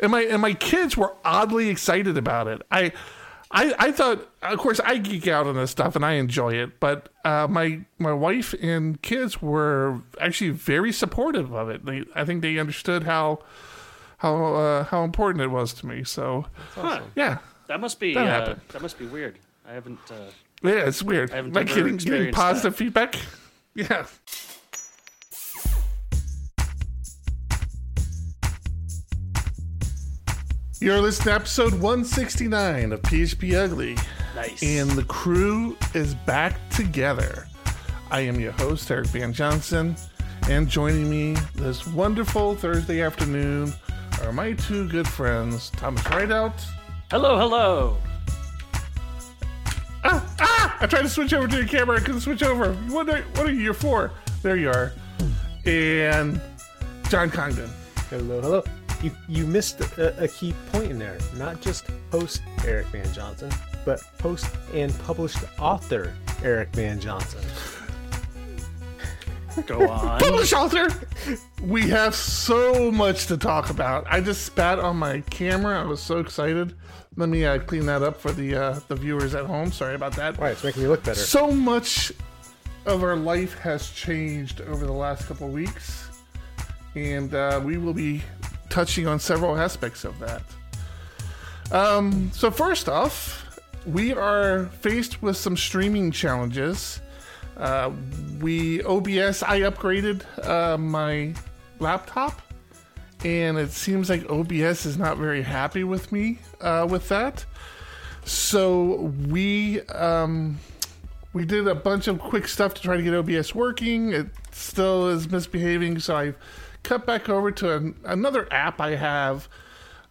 and my and my kids were oddly excited about it. I. I, I thought, of course, I geek out on this stuff and I enjoy it, but uh, my my wife and kids were actually very supportive of it. They, I think they understood how how uh, how important it was to me. So, Huh. yeah, That must be That uh, that must be weird. I haven't. Uh, yeah, it's weird. I haven't Am I getting, getting positive that. feedback? Yeah. You're listening to episode 169 of PHP Ugly. nice. and the crew is back together. I am your host, Eric Van Johnson, and joining me this wonderful Thursday afternoon are my two good friends, Thomas Rideout. hello, hello. Ah, ah! I tried to switch over to the camera, I couldn't switch over. What are, what are you here for? There you are. And John Congdon. Hello, hello. You you missed a, a key point in there. Not just host Eric Van Johnson, but host and published author Eric Van Johnson. Go on. Publish author! We have so much to talk about. I just spat on my camera. I was so excited. Let me uh, clean that up for the uh, the viewers at home. Sorry about that. Right, it's making me look better. So much of our life has changed over the last couple of weeks, and uh, we will be touching on several aspects of that. Um, so first off, we are faced with some streaming challenges. Uh, we OBS. I upgraded uh, my laptop, and it seems like OBS is not very happy with me uh, with that. So we um, we did a bunch of quick stuff to try to get OBS working. It still is misbehaving, so I cut back over to an, another app I have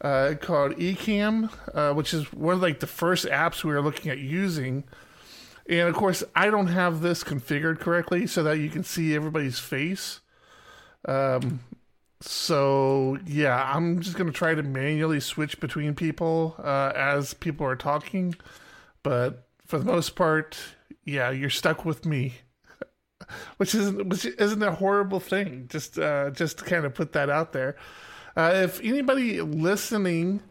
uh, called Ecamm, uh, which is one of like the first apps we were looking at using. And of course, I don't have this configured correctly so that you can see everybody's face. Um, so yeah, I'm just gonna try to manually switch between people uh, as people are talking, but for the most part, yeah, you're stuck with me, which isn't which isn't a horrible thing. Just uh, just to kind of put that out there. Uh, if anybody listening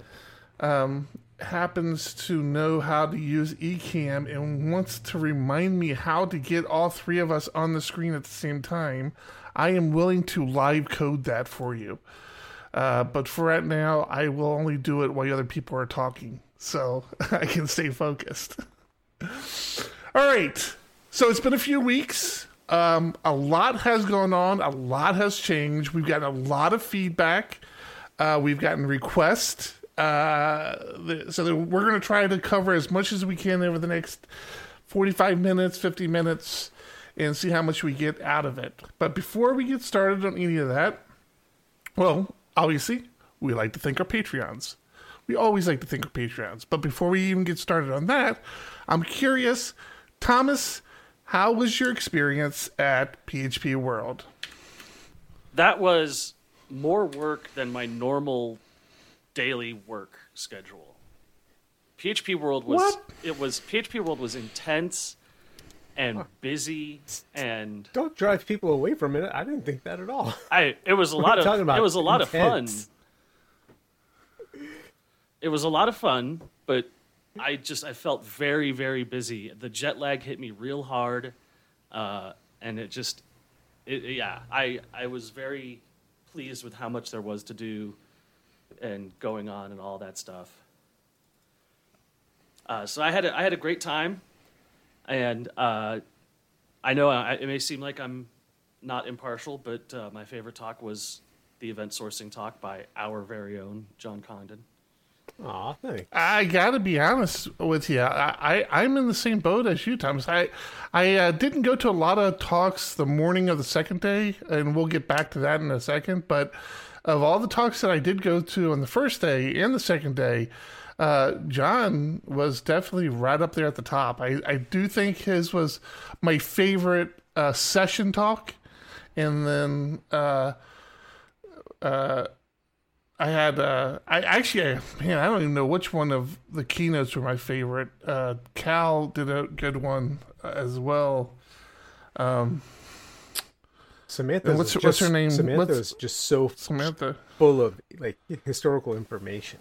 um, happens to know how to use Ecamm and wants to remind me how to get all three of us on the screen at the same time, I am willing to live code that for you. Uh, but for right now, I will only do it while other people are talking, so I can stay focused. All right. So it's been a few weeks. Um, a lot has gone on. A lot has changed. We've gotten a lot of feedback. Uh, we've gotten requests. Uh, so we're going to try to cover as much as we can over the next 45 minutes, 50 minutes, and see how much we get out of it. But before we get started on any of that, well, obviously, we like to thank our Patreons. We always like to thank our Patreons. But before we even get started on that, I'm curious, Thomas, how was your experience at PHP World? That was more work than my normal daily work schedule. PHP World was What? it was PHP World was intense and busy and Don't drive people away from it. I didn't think that at all. I it was a lot of talking about? it was a lot of fun. It was a lot of fun, but I just I felt very very busy. The jet lag hit me real hard, uh, and it just it, yeah I I was very pleased with how much there was to do and going on and all that stuff. Uh, so I had a, I had a great time, and uh, I know I, it may seem like I'm not impartial, but uh, my favorite talk was the event sourcing talk by our very own John Congdon. Aw, thanks. I gotta be honest with you. I, I I'm in the same boat as you, Thomas. I I uh, didn't go to a lot of talks the morning of the second day, and we'll get back to that in a second. But of all the talks that I did go to on the first day and the second day, uh, John was definitely right up there at the top. I I do think his was my favorite uh, session talk, and then. Uh, uh, I had uh I actually man I don't even know which one of the keynotes were my favorite. Uh Cal did a good one uh, as well. Um Samantha. what's- what's her name? Samantha What's- was just so Samantha. full of like historical information.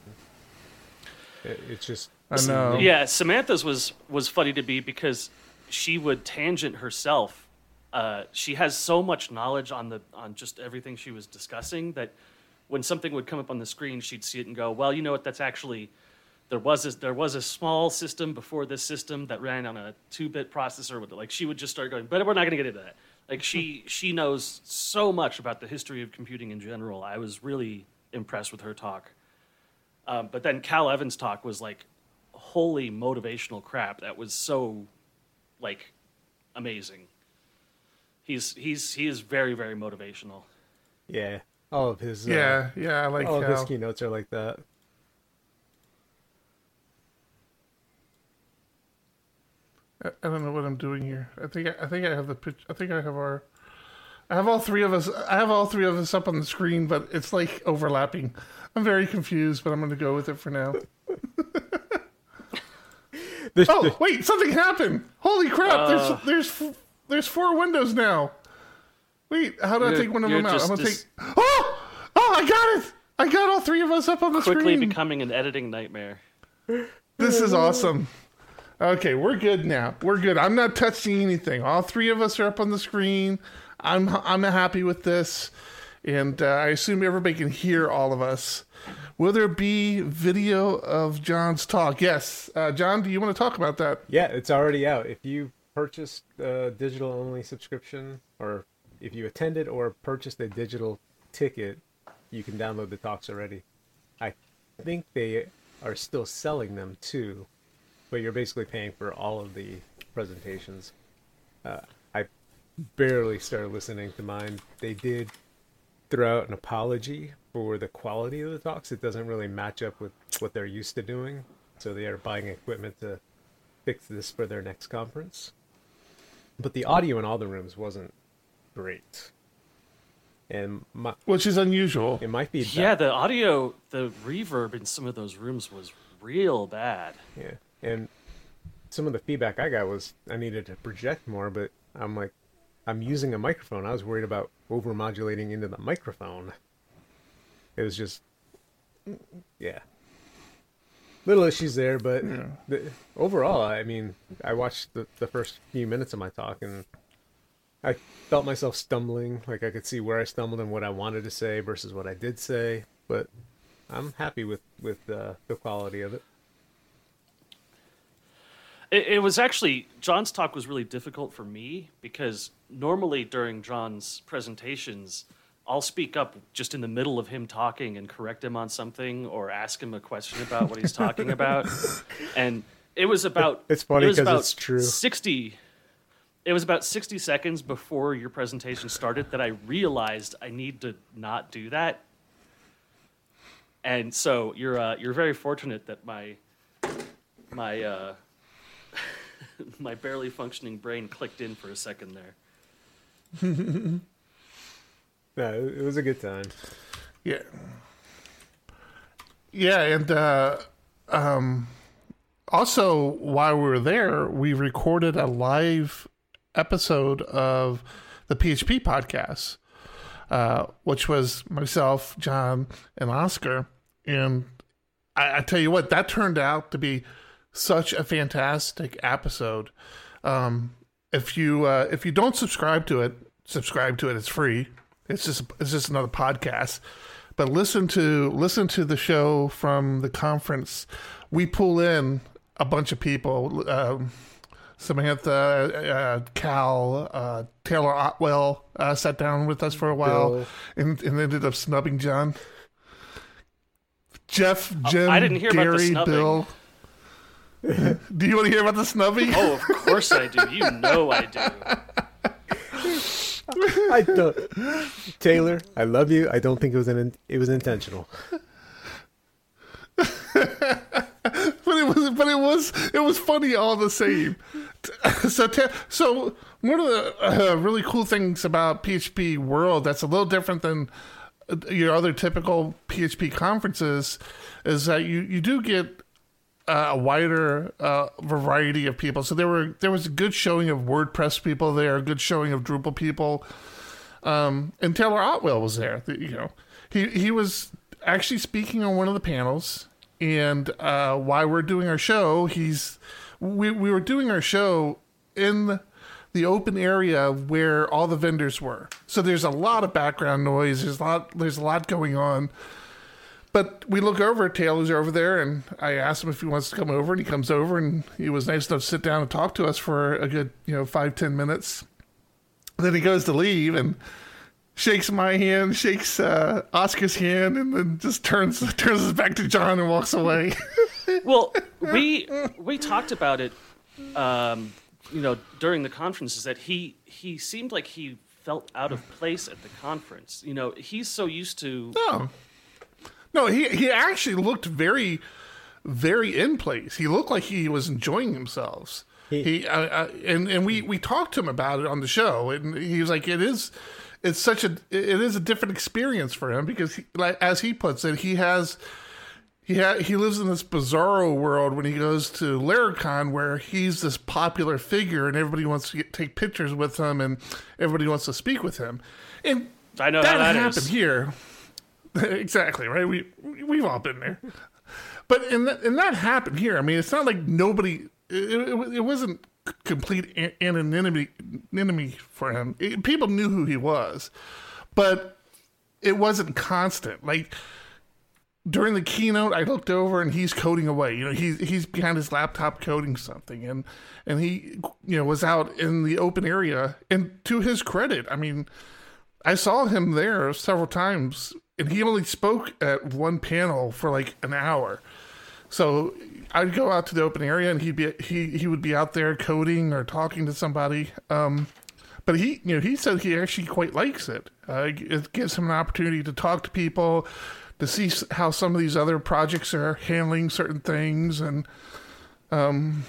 It, it's just I know. Yeah, Samantha's was was funny to be because she would tangent herself. Uh, she has so much knowledge on the on just everything she was discussing that when something would come up on the screen, she'd see it and go, "Well, you know what? That's actually there was a, there was a small system before this system that ran on a two bit processor with it. Like she would just start going, but we're not going to get into that. Like she she knows so much about the history of computing in general. I was really impressed with her talk. Um, but then Cal Evans' talk was like holy motivational crap. That was so like amazing. He's he's he is very very motivational. yeah. All of his uh, Yeah, yeah, I like all of his how. keynotes are like that. I I don't know what I'm doing here. I think I, I think I have the pitch. I think I have our. I have all three of us. I have all three of us up on the screen, but it's like overlapping. I'm very confused, but I'm going to go with it for now. There's- Oh wait, something happened! Holy crap! Uh. there's there's there's four windows now. Wait, how do I take one of them out? I'm gonna dis- take. Oh! I got it! I got all three of us up on the Quickly screen. Quickly becoming an editing nightmare. This is awesome. Okay, we're good now. We're good. I'm not touching anything. All three of us are up on the screen. I'm I'm happy with this, and uh, I assume everybody can hear all of us. Will there be video of John's talk? Yes. Uh, John, do you want to talk about that? Yeah, it's already out. If you purchased a digital only subscription, or if you attended or purchased a digital ticket, you can download the talks already. I think they are still selling them too, but you're basically paying for all of the presentations. Uh, I barely started listening to mine. They did throw out an apology for the quality of the talks. It doesn't really match up with what they're used to doing, so they are buying equipment to fix this for their next conference. But the audio in all the rooms wasn't great. And my, Which is unusual. it might be Yeah, the audio, the reverb in some of those rooms was real bad. Yeah. And some of the feedback I got was I needed to project more, but I'm like, I'm using a microphone. I was worried about over modulating into the microphone. It was just, yeah. Little issues there, but the, overall, I mean, I watched the, the first few minutes of my talk and I felt myself stumbling. Like I could see where I stumbled and what I wanted to say versus what I did say. But I'm happy with, with uh, the quality of it. It, it was actually John's talk was really difficult for me because normally during John's presentations, I'll speak up just in the middle of him talking and correct him on something or ask him a question about what he's talking about. And it was about It's funny it was 'cause about it's true. Sixty. It was about sixty seconds before your presentation started that I realized I need to not do that. And so you're uh, you're very fortunate that my my uh, my barely functioning brain clicked in for a second there. No, it it was a good time. Yeah. Yeah, and uh, um, also while we were there, we recorded a live episode of the PHP podcast, uh, which was myself, John, and Oscar. And I, I tell you what, that turned out to be such a fantastic episode. Um, if you uh, if you don't subscribe to it, subscribe to it. It's free. It's just it's just another podcast. But listen to listen to the show from the conference. We pull in a bunch of people. Um, Samantha, uh, Cal, uh, Taylor Otwell uh, sat down with us for a while Bill. and, and ended up snubbing John. Jeff, Jim, I didn't hear about the Gary, snubbing. Bill. do you want to hear about the snubbing? Oh, of course I do. You know I do. I don't, Taylor, I love you. I don't think it was an it was intentional. but it was but it was it was funny all the same. So so one of the uh, really cool things about php world that's a little different than uh, your other typical php conferences is that you you do get uh, a wider uh, variety of people. So there were there was a good showing of wordpress people there a good showing of drupal people. Um, and Taylor Otwell was there. You know, he he was actually speaking on one of the panels, and uh, while we're doing our show, he's we we were doing our show in the open area where all the vendors were. So there's a lot of background noise. There's a lot. There's a lot going on. But we look over. Taylor's over there, and I asked him if he wants to come over, and he comes over, and he was nice enough to sit down and talk to us for a good, you know, five ten minutes. then he goes to leave and shakes my hand, shakes uh, Oscar's hand, and then just turns turns us back to John and walks away. well, we we talked about it, um, you know, during the conferences that he he seemed like he felt out of place at the conference. You know, he's so used to. No, no, he he actually looked very, very in place. He looked like he was enjoying himself. He, he uh, uh, and and we we talked to him about it on the show, and he was like, "It is." It's such a it is a different experience for him because, he, like as he puts it, he has he ha- he lives in this bizarro world when he goes to Laracon where he's this popular figure and everybody wants to get, take pictures with him and everybody wants to speak with him. And I know that, that happened is. here. exactly right. We we've all been there, but and that, and that happened here. I mean, it's not like nobody. It, it, it wasn't complete anonymity enemy for him. It, people knew who he was, but it wasn't constant. Like during the keynote, I looked over and he's coding away. You know, he's he's behind his laptop coding something, and and he you know was out in the open area. And to his credit, I mean, I saw him there several times, and he only spoke at one panel for like an hour. So I'd go out to the open area, and he'd be he he would be out there coding or talking to somebody. Um, but he you know he said he actually quite likes it. Uh, it gives him an opportunity to talk to people to see how some of these other projects are handling certain things and um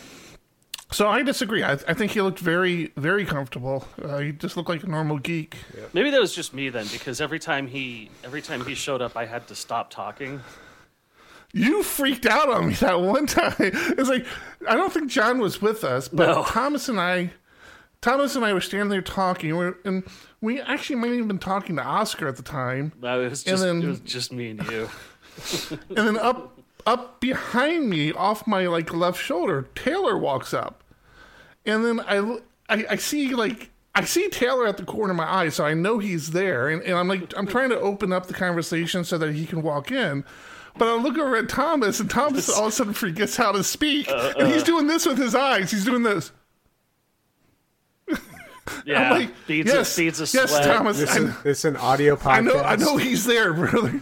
so I disagree. I, I think he looked very, very comfortable. Uh, he just looked like a normal geek. Maybe that was just me then, because every time he every time he showed up, I had to stop talking. You freaked out on me that one time. It's like I don't think John was with us, but No. Thomas and I, Thomas and I were standing there talking, we're, and we actually might have even been talking to Oscar at the time. No, it was And then- it was just me and you. and then up up behind me off my like left shoulder taylor walks up and then I I, I see like i see taylor at the corner of my eye so i know he's there and, and i'm like i'm trying to open up the conversation so that he can walk in but I look over at Thomas, and Thomas all of a sudden forgets how to speak, uh, and he's uh. doing this with his eyes. He's doing this. Yeah, I'm like, beads yes, a, beads a yes, sweat. Thomas. This is, this an audio podcast. I know, I know he's there, brother.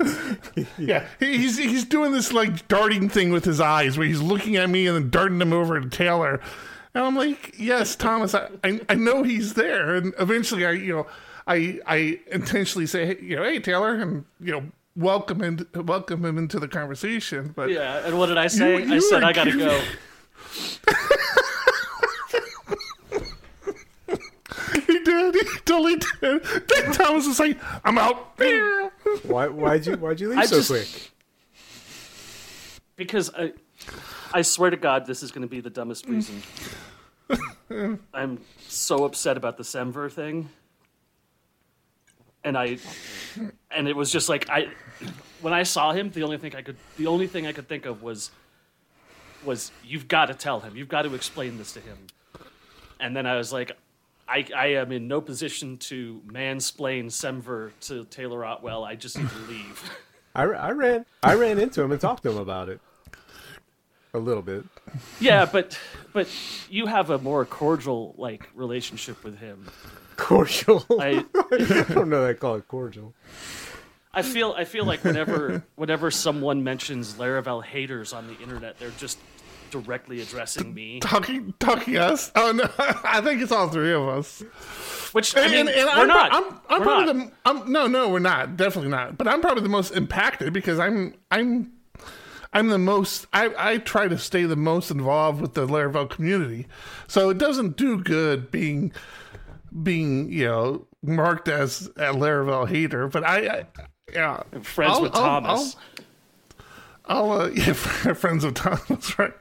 yeah, he's he's doing this like darting thing with his eyes, where he's looking at me and then darting them over to Taylor, and I'm like, yes, Thomas, I, I, I know he's there, and eventually, I you know, I I intentionally say, hey, you know, hey Taylor, and you know, welcome in, welcome him into the conversation, but Yeah, and what did I say? You- I said I gotta go. he did, he totally did. Then Thomas was like, I'm out. Why, why'd you Why'd you leave I so just- quick? Because I, I swear to God, this is going to be the dumbest reason. I'm so upset about the Semver thing, and I, and it was just like I, when I saw him, the only thing I could, the only thing I could think of was, was you've got to tell him, you've got to explain this to him, and then I was like. I, I am in no position to mansplain Semver to Taylor Otwell. I just need to leave. I, I ran I ran into him and talked to him about it. A little bit. Yeah, but but you have a more cordial like relationship with him. Cordial. I I don't know that I call it cordial. I feel I feel like whenever whenever someone mentions Laravel haters on the internet, they're just directly addressing me. Talking, talking us. Oh no, I think it's all three of us. Which I mean, and, and we're I'm, not. I'm, I'm we're probably not. the. I'm, no, no, we're not. Definitely not. But I'm probably the most impacted because I'm. I'm. I'm the most. I, I try to stay the most involved with the Laravel community, so it doesn't do good being, being you know marked as a Laravel hater. But I, I yeah, friends I'll- with I'll- Thomas. I'll, uh, yeah, friends with Thomas, right?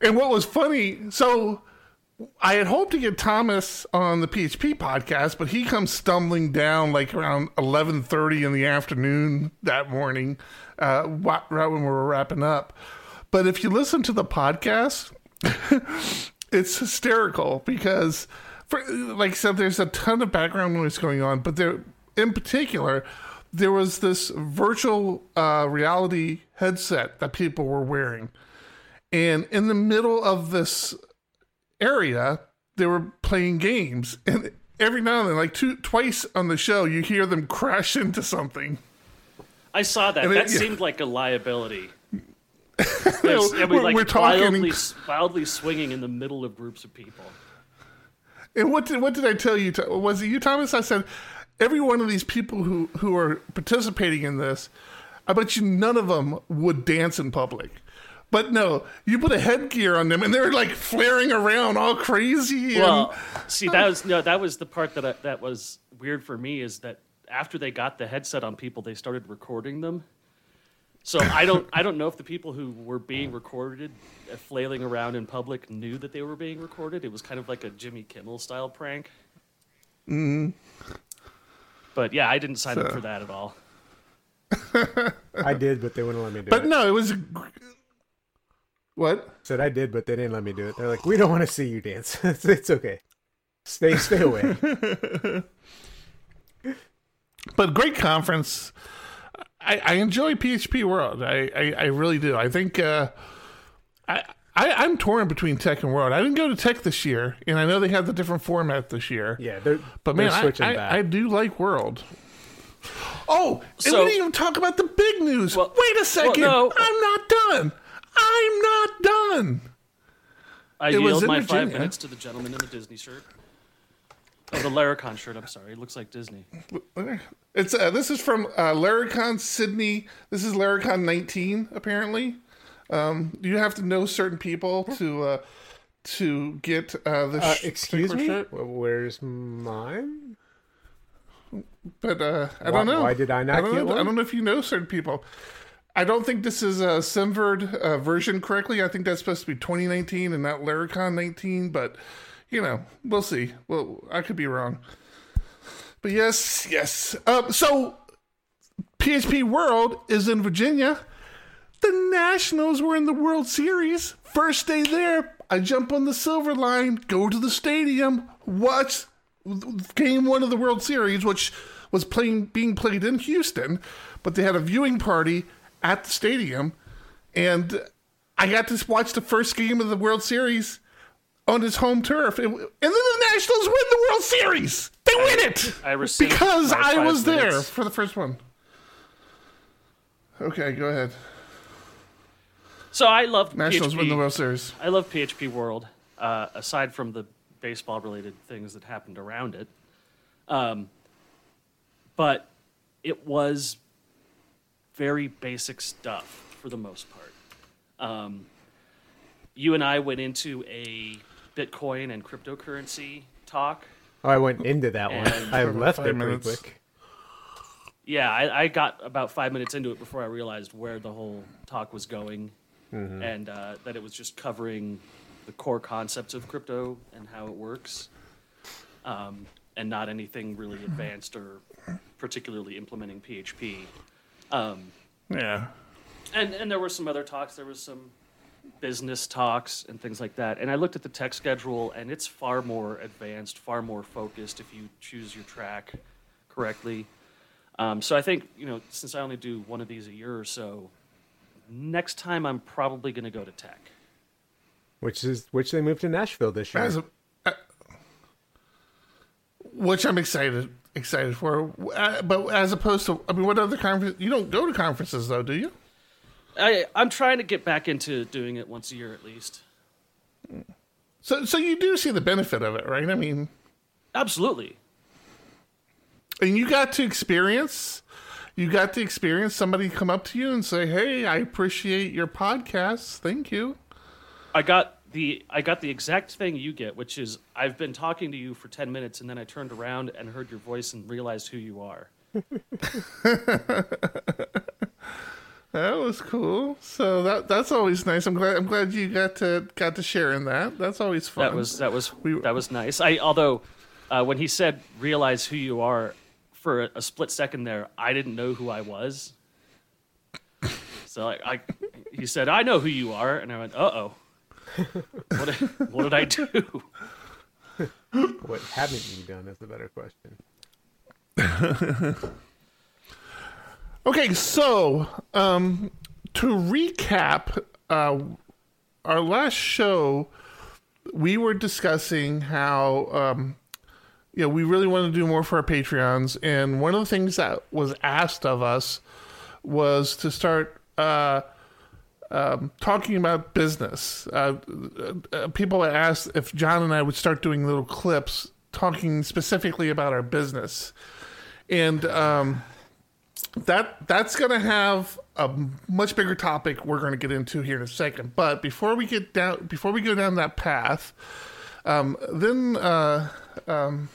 and what was funny, so I had hoped to get Thomas on the PHP podcast, but he comes stumbling down like around eleven thirty in the afternoon that morning, uh, right when we were wrapping up. But if you listen to the podcast, it's hysterical because, for, like I said, there's a ton of background noise going on, but there, in particular, there was this virtual uh, reality headset that people were wearing. And in the middle of this area, they were playing games. And every now and then, like two, twice on the show, you hear them crash into something. I saw that. And it- that yeah. seemed like a liability. It it We're- like we're talking- wildly, wildly swinging in the middle of groups of people. And what did what did I tell you? Was it you, Thomas? I said every one of these people who who are participating in this, I bet you none of them would dance in public. But no, you put a headgear on them, and they're like flaring around all crazy. And, Well, see, that was no, that was the part that I, that was weird for me is that after they got the headset on people, they started recording them. So I don't I don't know if the people who were being recorded uh, flailing around in public knew that they were being recorded. It was kind of like a Jimmy Kimmel style prank. Mm-hmm. But yeah, I didn't sign up for that at all. I did, but they wouldn't let me do but it. no, it was what? Said I did, but they didn't let me do it. They're like, we don't want to see you dance. it's, it's okay. Stay, stay away. But great conference. I, I enjoy PHP World. I, I, I really do. I think uh, I, I I'm torn between Tech and World. I didn't go to Tech this year, and I know they have the different format this year. Yeah, they're But they're man, I, switching I, back. I do like World. Oh, and So- we didn't even talk about the big news. Well- Wait a second. no. I'm not done. I'm not done. I It yield in my five minutes to the gentleman in the Disney shirt. Oh, the Laracon shirt. I'm sorry. It looks like Disney. It's uh, this is from uh, Laracon Sydney. This is Laracon 19. Apparently, um, you have to know certain people to uh, to get uh, the uh, sh- excuse me? shirt. Where's mine? But uh, I Why- don't know. why did I not I don't get know, I don't know if you know certain people. I don't think this is a Semver'd uh, version correctly. I think that's supposed to be 2019 and not Laracon 19. But you know, we'll see. Well, I could be wrong. But yes, yes. Um, so PHP World is in Virginia. The Nationals were in the World Series. First day there, I jump on the silver line, go to the stadium, watch game one of the World Series, which was playing being played in Houston, but they had a viewing party at the stadium, and I got to watch the first game of the World Series on his home turf, and, and then the Nationals win the World Series. They win it I because I was there for the first one. Okay, go ahead. So I love Nationals PHP. win the World Series. I love PHP World. Uh, aside from the baseball-related things that happened around it, um, but it was very basic stuff for the most part. Um, you and I went into a Bitcoin and cryptocurrency talk. Oh, I went into that one. And- I left five it pretty quick. Yeah, I, I got about five minutes into it before I realized where the whole talk was going, and uh, that it was just covering the core concepts of crypto and how it works, um, and not anything really advanced or particularly implementing PHP. Um, Yeah. and and there were some other talks. There was some business talks and things like that. And I looked at the tech schedule, and it's far more advanced, far more focused if you choose your track correctly. Um, so I think you know, since I only do one of these a year or so, next time I'm probably going to go to tech. Which is which they moved to Nashville this year. As a, uh, which I'm excited excited for. Uh, but as opposed to, I mean, what other conference? You don't go to conferences though, do you? I, I'm trying to get back into doing it once a year at least. So, so you do see the benefit of it, right? I mean, Absolutely. and you got to experience. You got to experience somebody come up to you and say, "Hey, I appreciate your podcast. Thank you." I got the I got the exact thing you get, which is I've been talking to you for ten minutes, and then I turned around and heard your voice and realized who you are. That was cool. So that that's always nice. I'm glad I'm glad you got to got to share in that. That's always fun. That was that was We- that was nice. I although uh, when he said realize who you are for a, a split second there, I didn't know who I was. So I, I he said I know who you are, and I went, uh oh. What what did I do? What haven't you done is the better question. Okay, so um, to recap, uh, our last show, we were discussing how um, you know we really want to do more for our Patreons, and one of the things that was asked of us was to start uh, um, talking about business. Uh, uh, people asked if John and I would start doing little clips talking specifically about our business, and. Um, that that's going to have a much bigger topic we're going to get into here in a second. But before we get down, before we go down that path, um, then uh, um,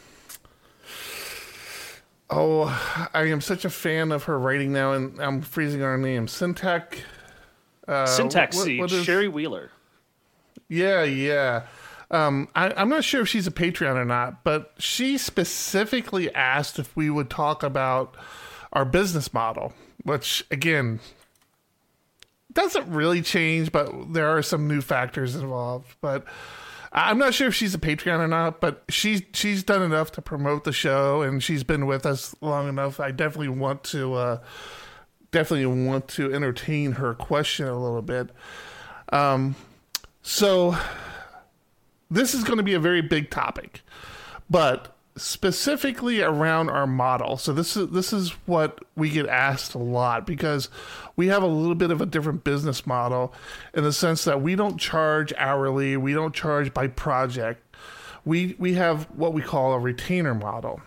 oh, I am such a fan of her writing now, and I'm freezing our name, Syntax. Uh, Syntax what- seed, what is- Sherri Wheeler. yeah, yeah. Um, I, I'm not sure if she's a Patreon or not, but she specifically asked if we would talk about our business model, which again doesn't really change, but there are some new factors involved. But I'm not sure if she's a Patreon or not, but she's she's done enough to promote the show, and she's been with us long enough. I definitely want to uh, definitely want to entertain her question a little bit. Um, so this is going to be a very big topic, but specifically around our model. So this is this is what we get asked a lot because we have a little bit of a different business model in the sense that we don't charge hourly, we don't charge by project. We we have what we call a retainer model.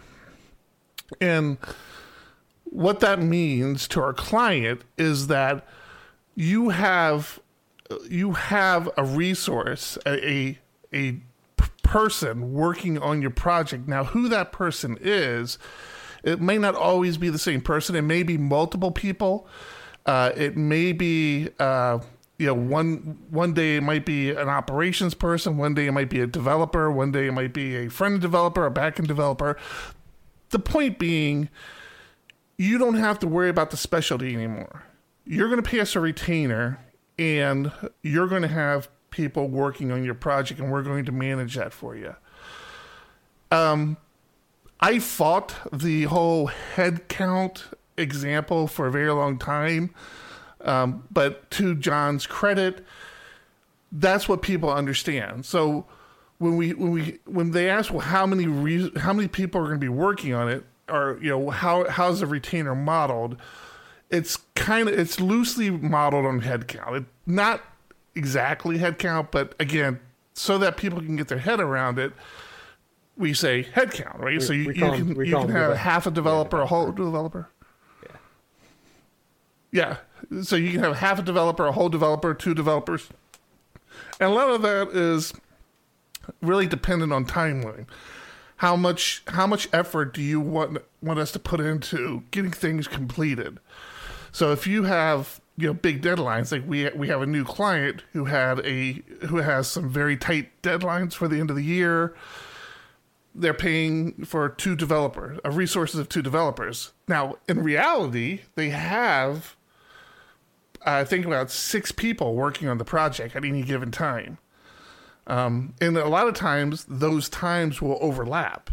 And what that means to our client is that you have you have a resource, a a, a person working on your project. Now, who that person is, it may not always be the same person. It may be multiple people. Uh, it may be uh, you know one one day it might be an operations person, one day it might be a developer, one day it might be a front end developer, a back end developer. The point being, you don't have to worry about the specialty anymore. You're going to pay us a retainer, and you're going to have people working on your project, and we're going to manage that for you. Um, I fought the whole headcount example for a very long time, um, but to John's credit, that's what people understand. So when we when we when they ask, well, how many re- how many people are going to be working on it, or you know how how's the retainer modeled? It's kind of it's loosely modeled on headcount. It, not exactly headcount, but again, so that people can get their head around it. We say headcount, right? so you, you can we you can have half a developer, a whole developer. Yeah. So you can have half a developer, a whole developer, two developers. And a lot of that is really dependent on timeline. How much how much effort do you want want us to put into getting things completed? So if you have you know big deadlines, like we we have a new client who had a who has some very tight deadlines for the end of the year. They're paying for two developers, uh, resources of two developers. Now, in reality, they have I think about six people working on the project at any given time. Um, and a lot of times those times will overlap.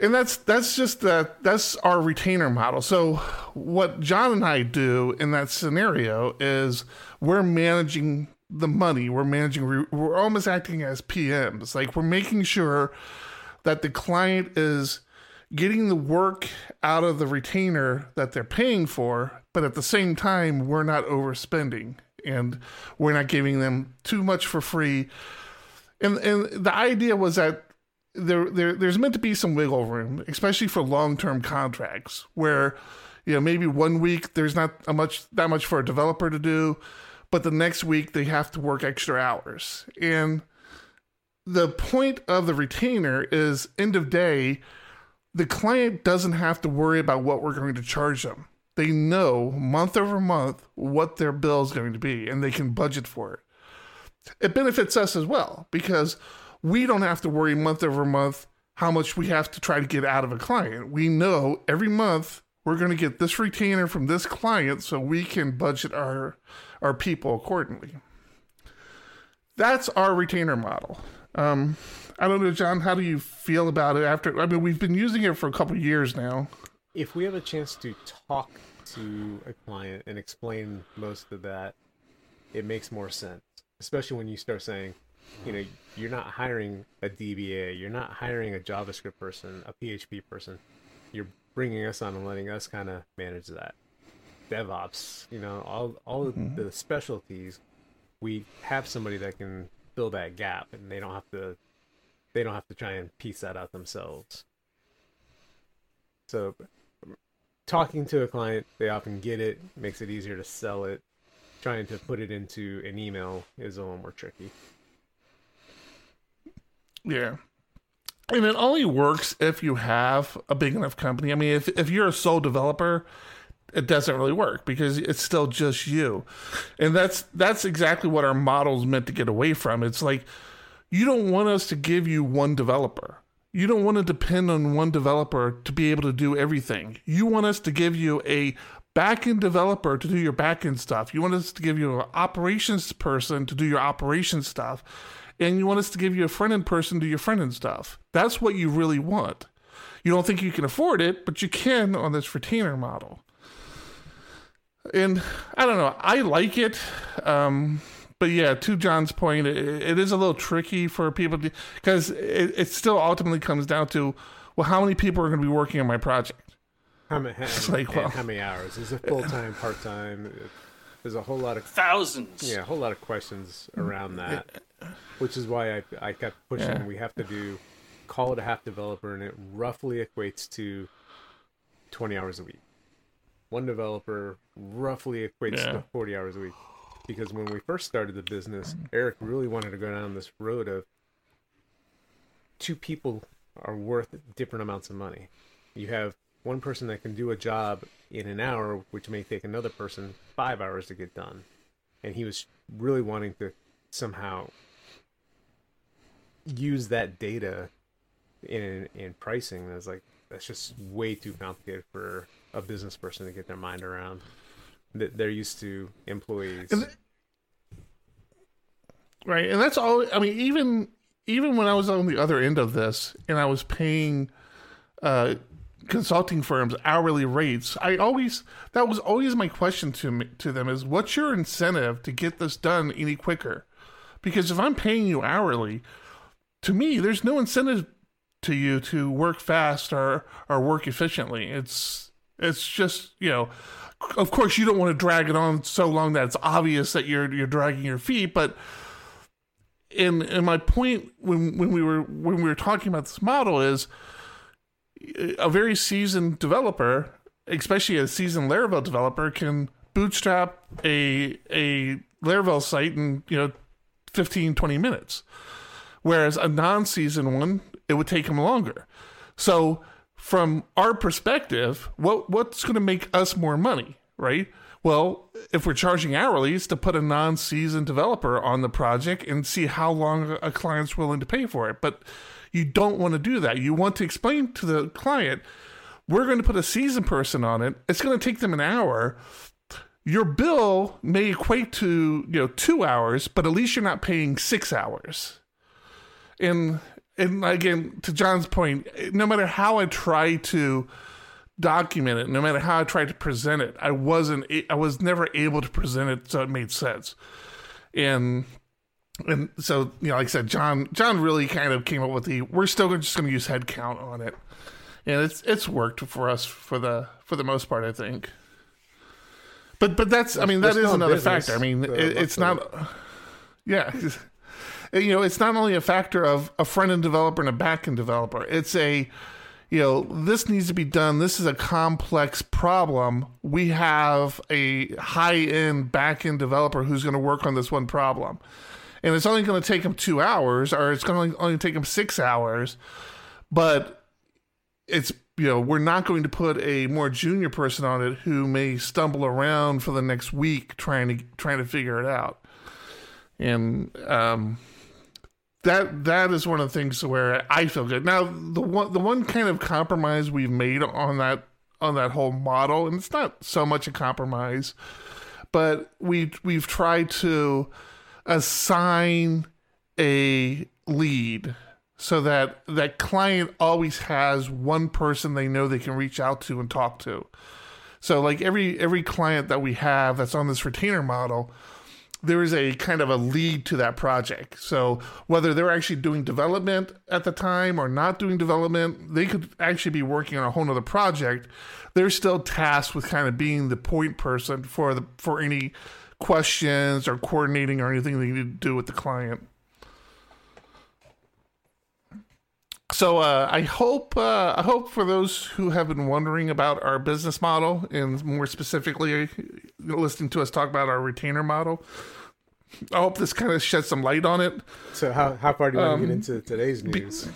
And that's that's just that that's our retainer model. So what John and I do in that scenario is we're managing the money. We're managing. We're almost acting as PMs. Like we're making sure that the client is getting the work out of the retainer that they're paying for, but at the same time, we're not overspending and we're not giving them too much for free. And and the idea was that there, there there's meant to be some wiggle room, especially for long term contracts, where you know maybe one week there's not a much that much for a developer to do, but the next week they have to work extra hours. And the point of the retainer is end of day, the client doesn't have to worry about what we're going to charge them. they know month over month what their bill is going to be and they can budget for it. It benefits us as well because we don't have to worry month over month how much we have to try to get out of a client. We know every month we're going to get this retainer from this client so we can budget our our people accordingly. That's our retainer model. Um, I don't know, John. How do you feel about it? After I mean, we've been using it for a couple years now. If we have a chance to talk to a client and explain most of that, it makes more sense. Especially when you start saying, you know, you're not hiring a DBA, you're not hiring a JavaScript person, a PHP person. You're bringing us on and letting us kind of manage that. DevOps, you know, all all mm-hmm. the specialties. We have somebody that can fill that gap, and they don't have to they don't have to try and piece that out themselves. So talking to a client, they often get it, makes it easier to sell it. Trying to put it into an email is a little more tricky. Yeah. And it only works if you have a big enough company. I mean, if, if you're a sole developer, it doesn't really work because it's still just you. And that's that's exactly what our model's meant to get away from. It's like you don't want us to give you one developer you don't want to depend on one developer to be able to do everything. You want us to give you a backend developer to do your backend stuff. You want us to give you an operations person to do your operations stuff. And you want us to give you a front end person to do your front end stuff. That's what you really want. You don't think you can afford it, but you can on this retainer model. And I don't know, I like it. Um, but yeah, to John's point, it, it is a little tricky for people because it, it, still ultimately comes down to well, how many people are going to be working on my project? How many? How, like, well, how many hours? Is it full time, part time? There's a whole lot of thousands. Yeah, a whole lot of questions around that, which is why I I kept pushing. Yeah. We have to do call it a half developer, and it roughly equates to 20 hours a week. One developer roughly equates yeah. to 40 hours a week because when we first started the business, Eric really wanted to go down this road of two people are worth different amounts of money. You have one person that can do a job in an hour, which may take another person five hours to get done. And he was really wanting to somehow use that data in in pricing. And I was like, that's just way too complicated for a business person to get their mind around that they're used to employees. And, right, and that's all. I mean, even even when I was on the other end of this, and I was paying uh, consulting firms hourly rates, I always that was always my question to me, to them is, what's your incentive to get this done any quicker? Because if I'm paying you hourly, to me, there's no incentive to you to work fast or or work efficiently. It's it's just you know of course you don't want to drag it on so long that it's obvious that you're you're dragging your feet but in in my point when when we were when we were talking about this model is a very seasoned developer especially a seasoned laravel developer can bootstrap a a laravel site in you know 15 20 minutes whereas a non-seasoned one it would take him longer so from our perspective, what what's going to make us more money, right? Well, if we're charging hourly, it's to put a non-seasoned developer on the project and see how long a client's willing to pay for it. But you don't want to do that. You want to explain to the client, we're going to put a seasoned person on it. It's going to take them an hour. Your bill may equate to you know two hours, but at least you're not paying six hours. And and again, to John's point, no matter how I try to document it, no matter how I tried to present it, I wasn't, I was never able to present it so it made sense. And and so you know, like I said, John John really kind of came up with the we're still just going to use head count on it, and it's it's worked for us for the for the most part, I think. But but that's I mean that is another factor. I mean it, it's not. Yeah, you know, it's not only a factor of a front end developer and a back end developer. It's a, you know, this needs to be done. This is a complex problem. We have a high end back end developer who's going to work on this one problem. And it's only going to take them two hours, or it's going to only take them six hours, but it's you know, we're not going to put a more junior person on it who may stumble around for the next week trying to trying to figure it out. And um, that that is one of the things where I feel good. Now, the one the one kind of compromise we've made on that on that whole model, and it's not so much a compromise, but we we've tried to assign a lead so that that client always has one person they know they can reach out to and talk to. So like every every client that we have that's on this retainer model, there is a kind of a lead to that project. So whether they're actually doing development at the time or not doing development, they could actually be working on a whole other project. They're still tasked with kind of being the point person for the for any questions or coordinating or anything they need to do with the client. So uh, I hope uh, I hope for those who have been wondering about our business model and more specifically listening to us talk about our retainer model, I hope this kind of sheds some light on it. So how how far do you want Um, to get into today's news?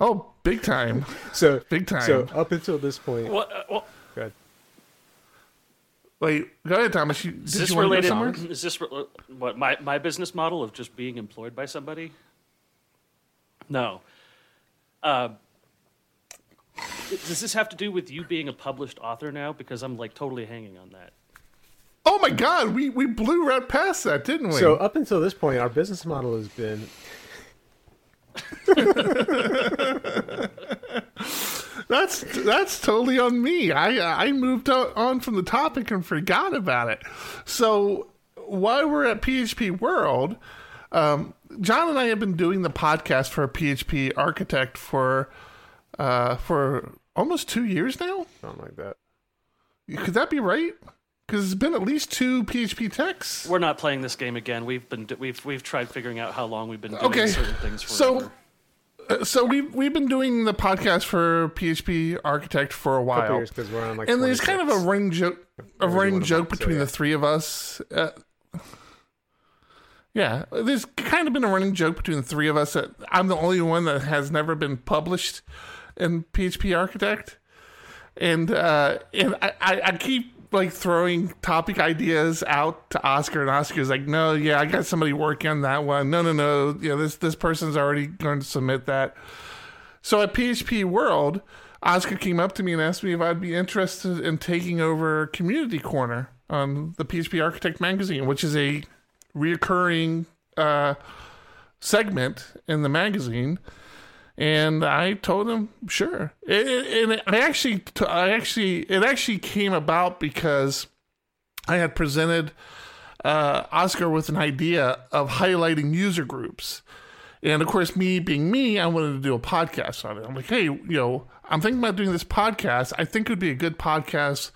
Oh, big time! So big time. So up until this point, Well, uh, well, go ahead. Wait, go ahead, Thomas. You, is this you want go related? Is this re- what my my business model of just being employed by somebody? No. Uh, does this have to do with you being a published author now? Because I'm like totally hanging on that. Oh my God, we we blew right past that, didn't we? So up until this point, our business model has been That's that's totally on me. I I moved on from the topic and forgot about it. So while we're at PHP World, um, John and I have been doing the podcast for PHP Architect for uh, for almost two years now. something like that. Could that be right? Because it's been at least two php[tek]s. We're not playing this game again. We've been we've we've tried figuring out how long we've been doing Okay. certain things So- forever. Uh, so we've we've been doing the podcast for PHP Architect for a while. years because we're on like. and there's kind of a 26. running joke, a running joke month, so between yeah. the three of us. Uh, yeah, there's kind of been a running joke between the three of us that I'm the only one that has never been published in PHP Architect, and uh, and I, I, I keep like throwing topic ideas out to Oscar, and Oscar's like, "No, yeah, I got somebody working on that one. No, no, no, yeah, this this person's already going to submit that." So at PHP World, Oscar came up to me and asked me if I'd be interested in taking over Community Corner on the PHP Architect magazine, which is a reoccurring uh, segment in the magazine. And I told him, sure. And I actually, I actually, it actually came about because I had presented uh, Oscar with an idea of highlighting user groups. And of course, me being me, I wanted to do a podcast on it. I'm like, hey, you know, I'm thinking about doing this podcast. I think it would be a good podcast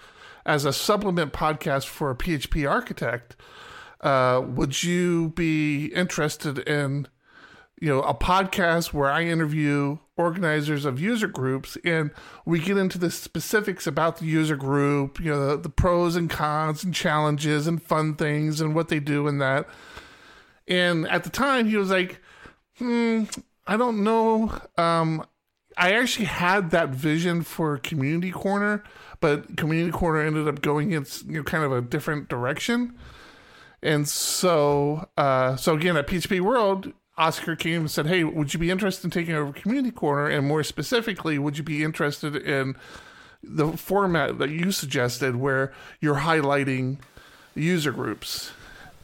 as a supplement podcast for a PHP architect. Uh, would you be interested in, you know, a podcast where I interview organizers of user groups and we get into the specifics about the user group, you know, the, the pros and cons and challenges and fun things and what they do and that. And at the time, he was like, hmm, I don't know. Um, I actually had that vision for Community Corner, but Community Corner ended up going in you know, kind of a different direction. And so, uh, so again, at PHP World, Oscar came and said, "Hey, would you be interested in taking over Community Corner? And more specifically, would you be interested in the format that you suggested, where you're highlighting user groups?"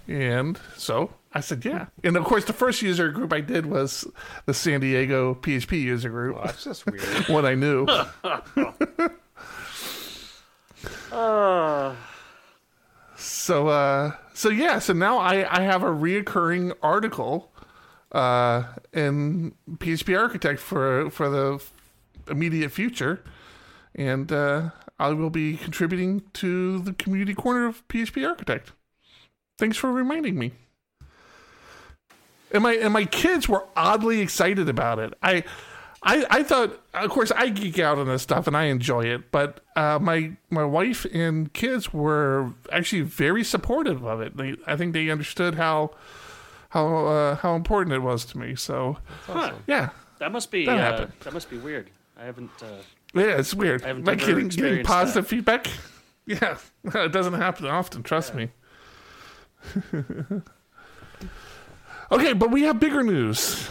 And so I said, "Yeah." And of course, the first user group I did was the San Diego PHP user group, Oh, that's just weird. what I knew. Uh, So uh so yeah, so now I I have a reoccurring article uh PHP Architect for for the immediate future and uh I will be contributing to the community corner of PHP Architect. Thanks for reminding me. And my and my kids were oddly excited about it. I I, I thought, of course, I geek out on this stuff and I enjoy it, but uh, my my wife and kids were actually very supportive of it. They, I think they understood how how uh, how important it was to me. So That's awesome. yeah, that must be That uh, happened. that must be weird. I haven't. Uh, Yeah, it's weird. I haven't Like getting, getting experienced positive feedback. Yeah, it doesn't happen often. Trust me. okay, but we have bigger news.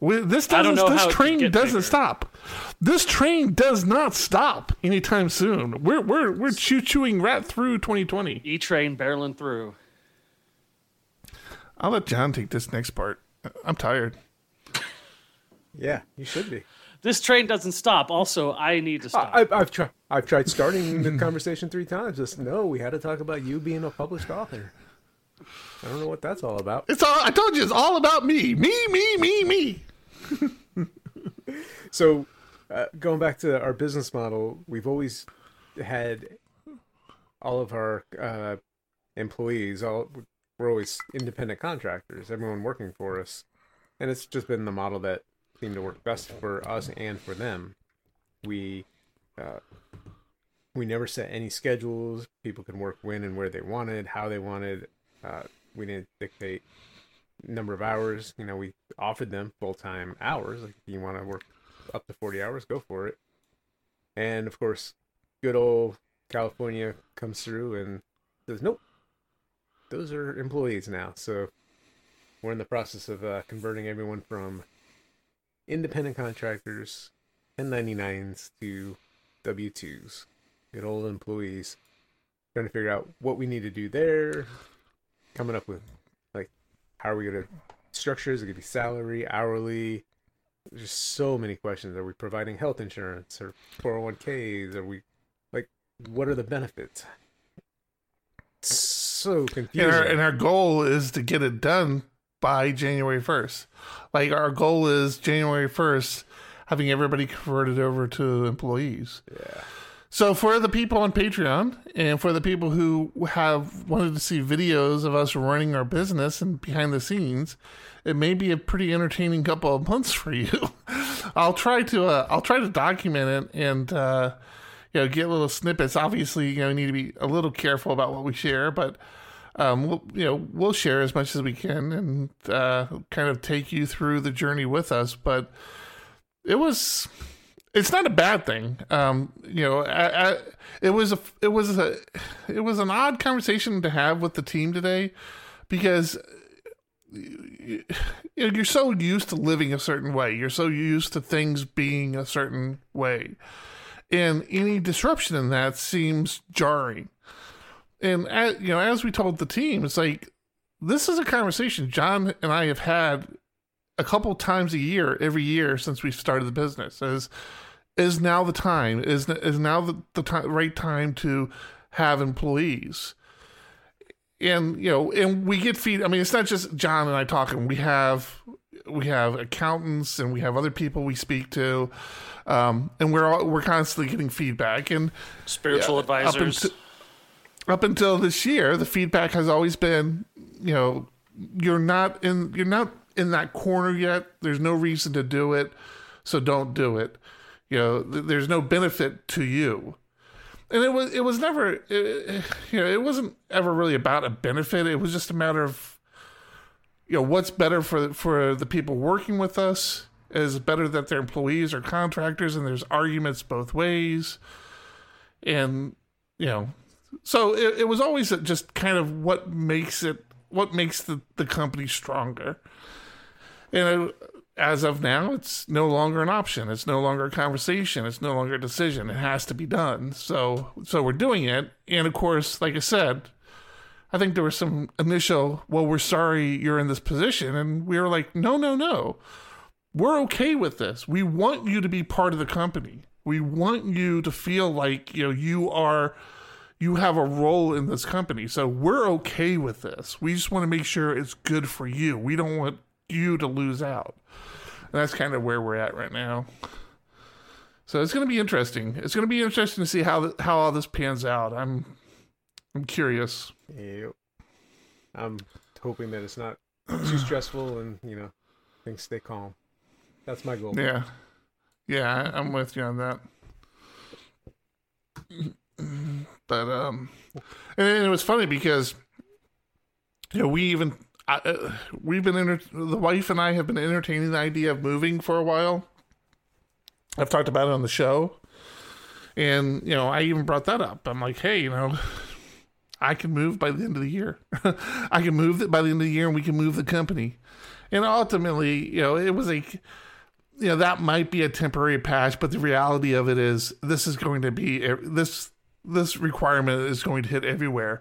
We, this doesn't. This how it could train doesn't bigger. stop. This train does not stop anytime soon. We're we're we're choo chooing right through 2020. E train barreling through. I'll let John take this next part. I'm tired. Yeah, you should be. This train doesn't stop. Also, I need to stop. I, I've, I've tried. I've tried starting the conversation three times. Just no, we had to talk about you being a published author. I don't know what that's all about. It's all. I told you, it's all about me. Me, me, me, me. So, uh, going back to our business model, we've always had all of our uh, employees. All we're always independent contractors. Everyone working for us, and it's just been the model that seemed to work best for us and for them. We uh, we never set any schedules. People can work when and where they wanted, how they wanted. Uh, we didn't dictate number of hours. You know, we offered them full time hours. Like if you want to work up to forty hours, go for it. And of course, good old California comes through and says, "Nope, those are employees now." So we're in the process of uh, converting everyone from independent contractors, 1099s to W2s, good old employees. Trying to figure out what we need to do there. Coming up with like how are we going to structure? Is it going to be salary, hourly? There's so many questions. Are we providing health insurance or 401ks? Are we like what are the benefits? Confusing. And our, and our goal is to get it done by January 1st. Like our goal is January 1st, having everybody converted over to employees. yeah. So for the people on Patreon and for the people who have wanted to see videos of us running our business and behind the scenes, it may be a pretty entertaining couple of months for you. I'll try to uh, I'll try to document it and uh, you know get little snippets. Obviously, you know, need to be a little careful about what we share, but um, we'll, you know, we'll share as much as we can and uh, kind of take you through the journey with us. But it was it's not a bad thing. Um, you know, I, I, it was a it was a it was an odd conversation to have with the team today because you know, you're so used to living a certain way. You're so used to things being a certain way, and any disruption in that seems jarring. And as, you know, as we told the team, it's like this is a conversation John and I have had a couple times a year, every year since we started the business. Is is now the time? Is is now the the right time to have employees? And you know, and we get feed. I mean, it's not just John and I talking. We have we have accountants and we have other people we speak to, um, and we're all, we're constantly getting feedback. And Spiritual up advisors. until, up until this year, the feedback has always been, you know, you're not in you're not in that corner yet. There's no reason to do it, so don't do it. You know, th- there's no benefit to you. And it was it was never it- you know it wasn't ever really about a benefit. It was just a matter of you know what's better for for the people working with us. Is better that their employees are contractors, and there's arguments both ways. And you know, so it, it was always just kind of what makes it what makes the, the company stronger. And it, as of now it's no longer an option. It's no longer a conversation. It's no longer a decision. It has to be done. So so we're doing it. And of course like i said i think there was some initial well we're sorry you're in this position. And we were like no no no we're okay with this we want you to be part of the company we want you to feel like you know you are you have a role in this company. So we're okay with this. We just want to make sure it's good for you. We don't want you to lose out. And that's kind of where we're at right now. So it's going to be interesting. It's going to be interesting to see how th- how all this pans out. I'm I'm curious. Yep. I'm hoping that it's not too stressful and you know things stay calm. That's my goal. Yeah. Yeah, I'm with you on that. But um and it was funny because you know, we even I, uh, we've been the wife and I have been entertaining the idea of moving for a while. I've talked about it on the show. And, you know, I even brought that up. I'm like, hey, you know, I can move by the end of the year. I can move it by the end of the year and we can move the company. And ultimately, you know, it was a, you know, that might be a temporary patch, but the reality of it is this is going to be, this, this requirement is going to hit everywhere.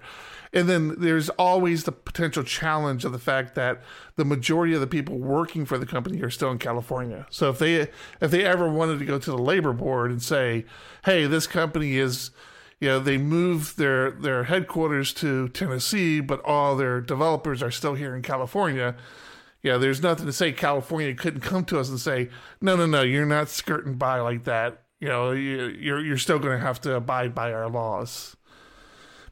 And then there's always the potential challenge of the fact that the majority of the people working for the company are still in California. So if they if they ever wanted to go to the labor board and say, "Hey, this company is you know, they moved their their headquarters to Tennessee, but all their developers are still here in California." Yeah, there's nothing to say California couldn't come to us and say, "No, no, no, you're not skirting by like that." You know, you're you're still going to have to abide by our laws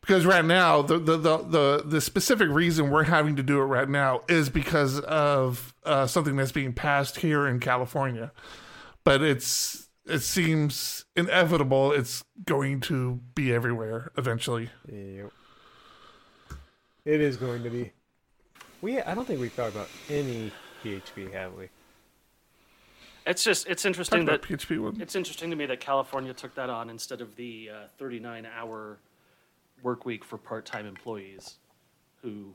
because right now the, the the, the the specific reason we're having to do it right now is because of uh, something that's being passed here in California, but it's it seems inevitable it's going to be everywhere eventually. Yep. It is going to be. We I don't think we've talked about any PHP, have we? It's just it's interesting that PHP one. It's interesting to me that California took that on instead of the uh, 39 hour work week for part-time employees who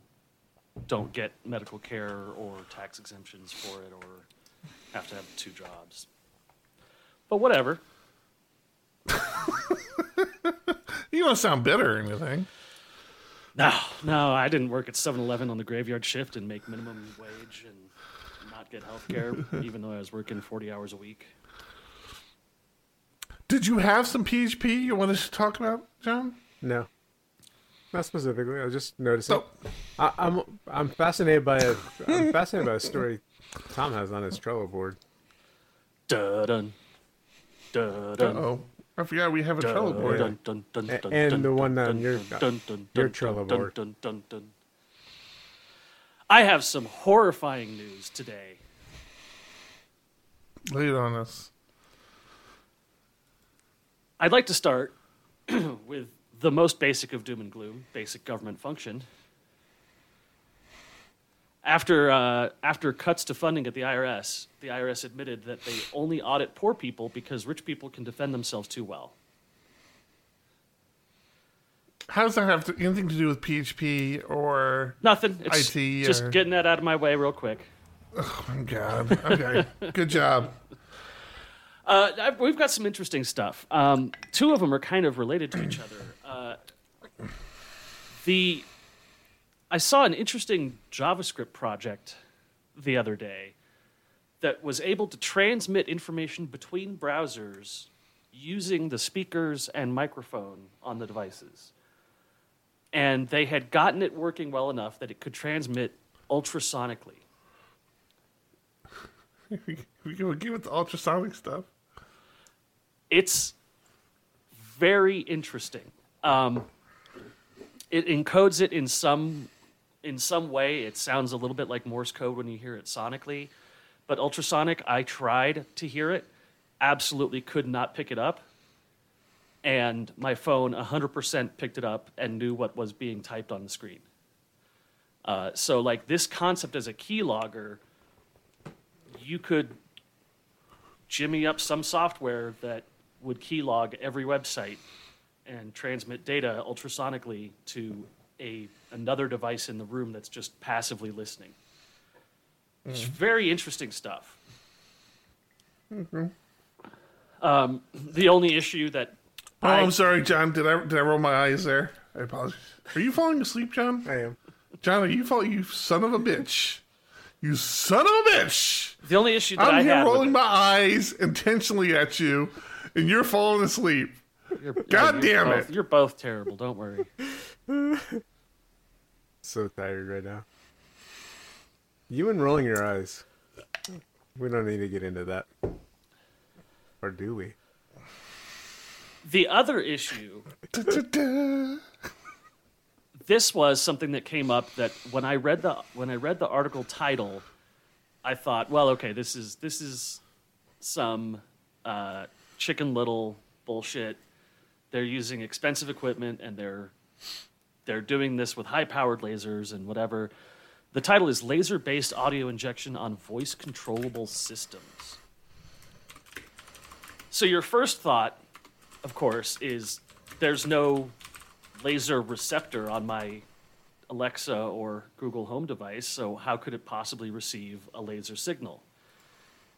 don't get medical care or tax exemptions for it or have to have two jobs. But whatever. you don't sound bitter or anything. No, no, I didn't work at 7-Eleven on the graveyard shift and make minimum wage and not get health care, even though I was working 40 hours a week. Did you have some PHP you wanted to talk about, John? No. Not specifically. I was just noticing. I, I'm I'm fascinated by a I'm fascinated by a story Tom has on his Trello board. Dun dun dun dun. Oh, I forgot we have a Trello board. Dun, dun, dun, A- and dun, the one dun, on your- dun, dun, your dun, Trello dun, board. dun, dun, dun. I have some horrifying news today. Lay it on us. I'd like to start with the most basic of doom and gloom, basic government function. After, uh, after cuts to funding at the IRS, the IRS admitted that they only audit poor people because rich people can defend themselves too well. How does that have to, anything to do with PHP or? Nothing. It's IT just or- getting that out of my way real quick. Oh my God. Okay. Good job. Uh, we've got some interesting stuff. Um, two of them are kind of related to each other. Uh, the I saw an interesting JavaScript project the other day that was able to transmit information between browsers using the speakers and microphone on the devices. And they had gotten it working well enough that it could transmit ultrasonically. we go again with the ultrasonic stuff. it's very interesting. Um, it encodes it in some in some way. It sounds a little bit like Morse code when you hear it sonically, but ultrasonic. I tried to hear it, absolutely could not pick it up, and my phone 100% picked it up and knew what was being typed on the screen. Uh, so, like this concept as a keylogger, you could jimmy up some software that would keylog every website and transmit data ultrasonically to a another device in the room that's just passively listening. It's very interesting stuff. Um, the only issue that Oh, I, I'm sorry, John. Did I did I roll my eyes there? I apologize. Are you falling asleep, John? I am. John, are you falling? You son of a bitch! You son of a bitch! the only issue that I'm I here had rolling my eyes intentionally at you, and you're falling asleep. you're- God you're damn both- it. You're both terrible. Don't worry. So tired right now. You and rolling your eyes. We don't need to get into that. Or do we? The other issue this was something that came up that when I read the when I read the article title, I thought, well, okay, this is this is some uh, Chicken Little bullshit. They're using expensive equipment and they're they're doing this with high powered lasers and whatever. The title is Laser Based Audio Injection on Voice Controllable Systems. So your first thought, of course, is there's no laser receptor on my Alexa or Google Home device, so how could it possibly receive a laser signal?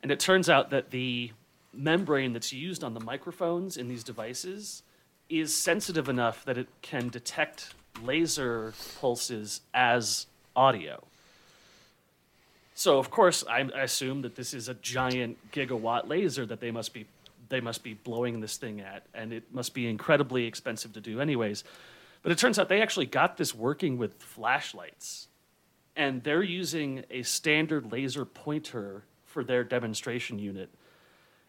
And it turns out that the membrane that's used on the microphones in these devices is sensitive enough that it can detect laser pulses as audio. So of course, I, I assume that this is a giant gigawatt laser that they must be they must be blowing this thing at, and it must be incredibly expensive to do, anyways. But it turns out they actually got this working with flashlights, and they're using a standard laser pointer for their demonstration unit.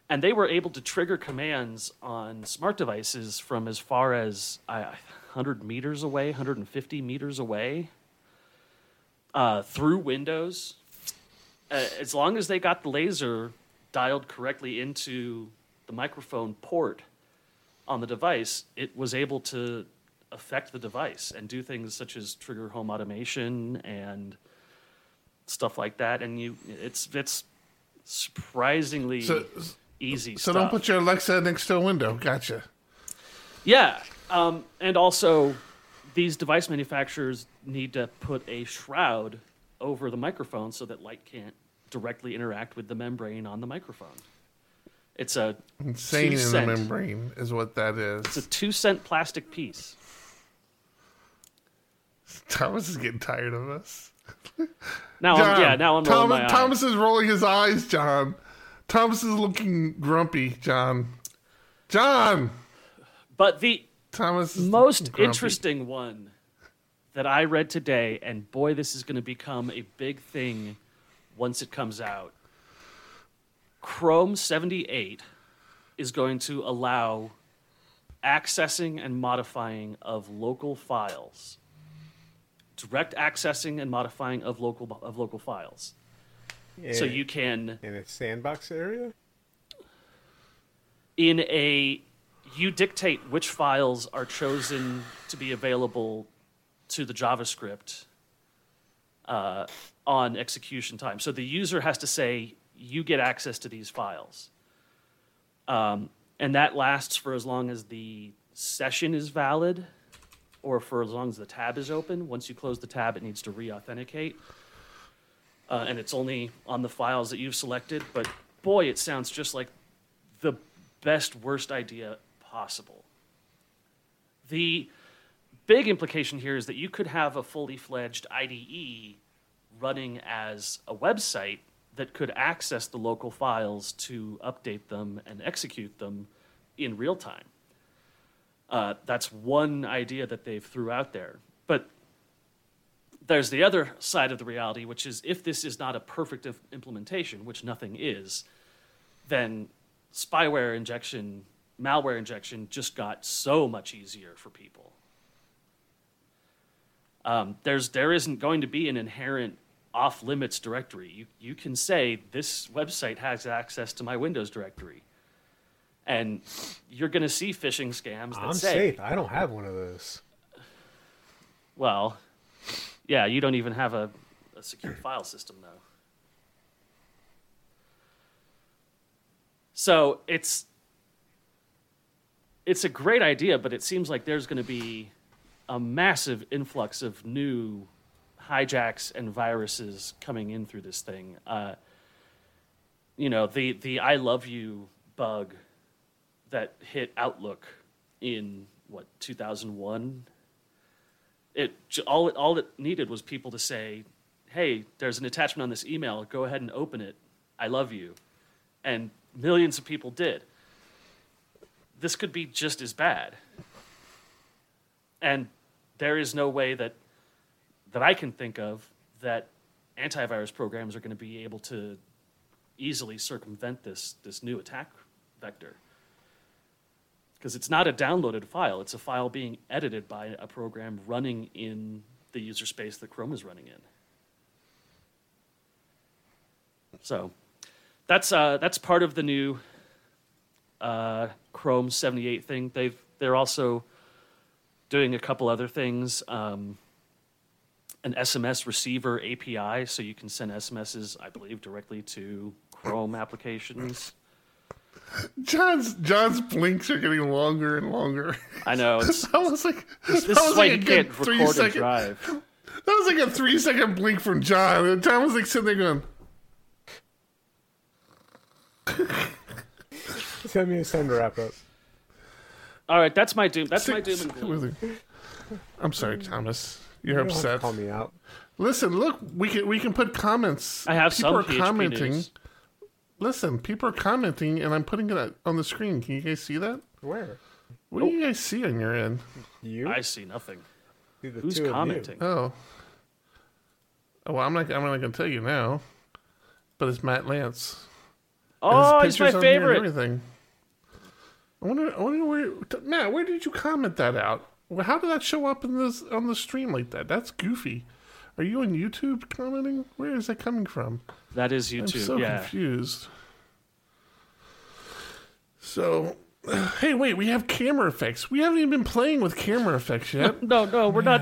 And they were able to trigger commands on smart devices from as far as uh, 100 meters away, 150 meters away, uh, through Windows. Uh, as long as they got the laser dialed correctly into the microphone port on the device, it was able to affect the device and do things such as trigger home automation and stuff like that. And you, it's it's surprisingly So, easy so stuff. don't put your Alexa next to a window. Gotcha. Yeah, um, and also these device manufacturers need to put a shroud over the microphone so that light can't directly interact with the membrane on the microphone. It's a Insane in cent- the membrane is what that is. It's a two cent plastic piece. Thomas is getting tired of us. Now, John, I'm, yeah, now I'm rolling Thomas, my Thomas is rolling his eyes, John. Thomas is looking grumpy, John. John! But the Thomas most grumpy. interesting one that I read today, and boy, this is going to become a big thing once it comes out. Chrome 78 is going to allow accessing and modifying of local files. Direct accessing and modifying of local of local files. So you can in a sandbox area. in a you dictate which files are chosen to be available to the javascript uh, on execution time. So the user has to say you get access to these files. Um, and that lasts for as long as the session is valid or for as long as the tab is open. Once you close the tab it needs to re-authenticate. Uh, and it's only on the files that you've selected. But boy it sounds just like the best worst idea possible. The big implication here is that you could have a fully fledged IDE running as a website that could access the local files to update them and execute them in real time. Uh, that's one idea that they've threw out there. But there's the other side of the reality, which is if this is not a perfect implementation, which nothing is, then spyware injection, malware injection just got so much easier for people. Um, there's there isn't going to be an inherent off limits directory. You you can say this website has access to my Windows directory, and you're going to see phishing scams that I'm say, safe. I don't have one of those. well, yeah, you don't even have a, a secure file system though. So it's it's a great idea, but it seems like there's going to be a massive influx of new hijacks and viruses coming in through this thing. Uh, you know, the the I love you bug that hit Outlook in what 2001 it all it all it needed was people to say, "Hey, there's an attachment on this email. Go ahead and open it. I love you," and millions of people did. This could be just as bad, and there is no way that that I can think of that antivirus programs are going to be able to easily circumvent this this new attack vector because it's not a downloaded file. It's a file being edited by a program running in the user space that Chrome is running in. So that's uh, that's part of the new uh, Chrome 78 thing. They've they're also doing a couple other things. Um, an SMS receiver API, so you can send SMSs, I believe, directly to Chrome applications. John's John's blinks are getting longer and longer. I know. It's, That was like this that is why like you a can't good three record and drive. That was like a three second blink from John. And John was like sitting there going, Tell me it's time to wrap up. All right, that's my doom. That's my doom and gloom. with. I'm sorry, Thomas. You're You don't have to upset. Call me out. Listen, look, we can we can put comments. I have people some are PHP commenting. news. Listen, people are commenting, and I'm putting it on the screen. Can you guys see that? Where? What do you guys see on your end? You? I see nothing. Who's two of you. commenting? Oh. Oh, well, I'm not. I'm not going to tell you now. But it's Matt Lantz. Oh, he's my picture's on here and favorite. Everything. I wonder. I wonder where Matt. Where did you comment that out? How did that show up in this on the stream like that? That's goofy. Are you on YouTube commenting? Where is that coming from? That is I'm YouTube. so yeah. confused. So, hey, wait. We have camera effects. We haven't even been playing with camera effects yet. No, no, we're not.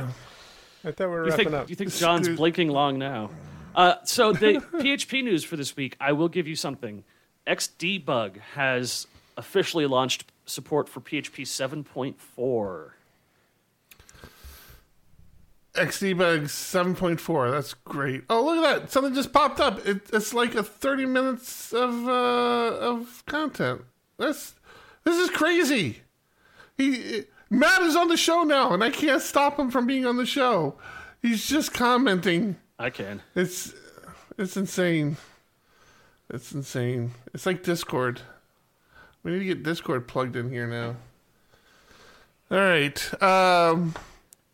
I thought we were You wrapping think up. you think John's Dude. blinking long now? Uh, so the PHP news for this week, I will give you something. Xdebug has officially launched support for PHP 7.4. XDebug 7.4. That's great. Oh, look at that. Something just popped up. It, it's like a 30 minutes of uh, of content. That's this is crazy. He Matt is on the show now, and I can't stop him from being on the show. He's just commenting. I can. It's it's insane. It's insane. It's like Discord. We need to get Discord plugged in here now. All right. Um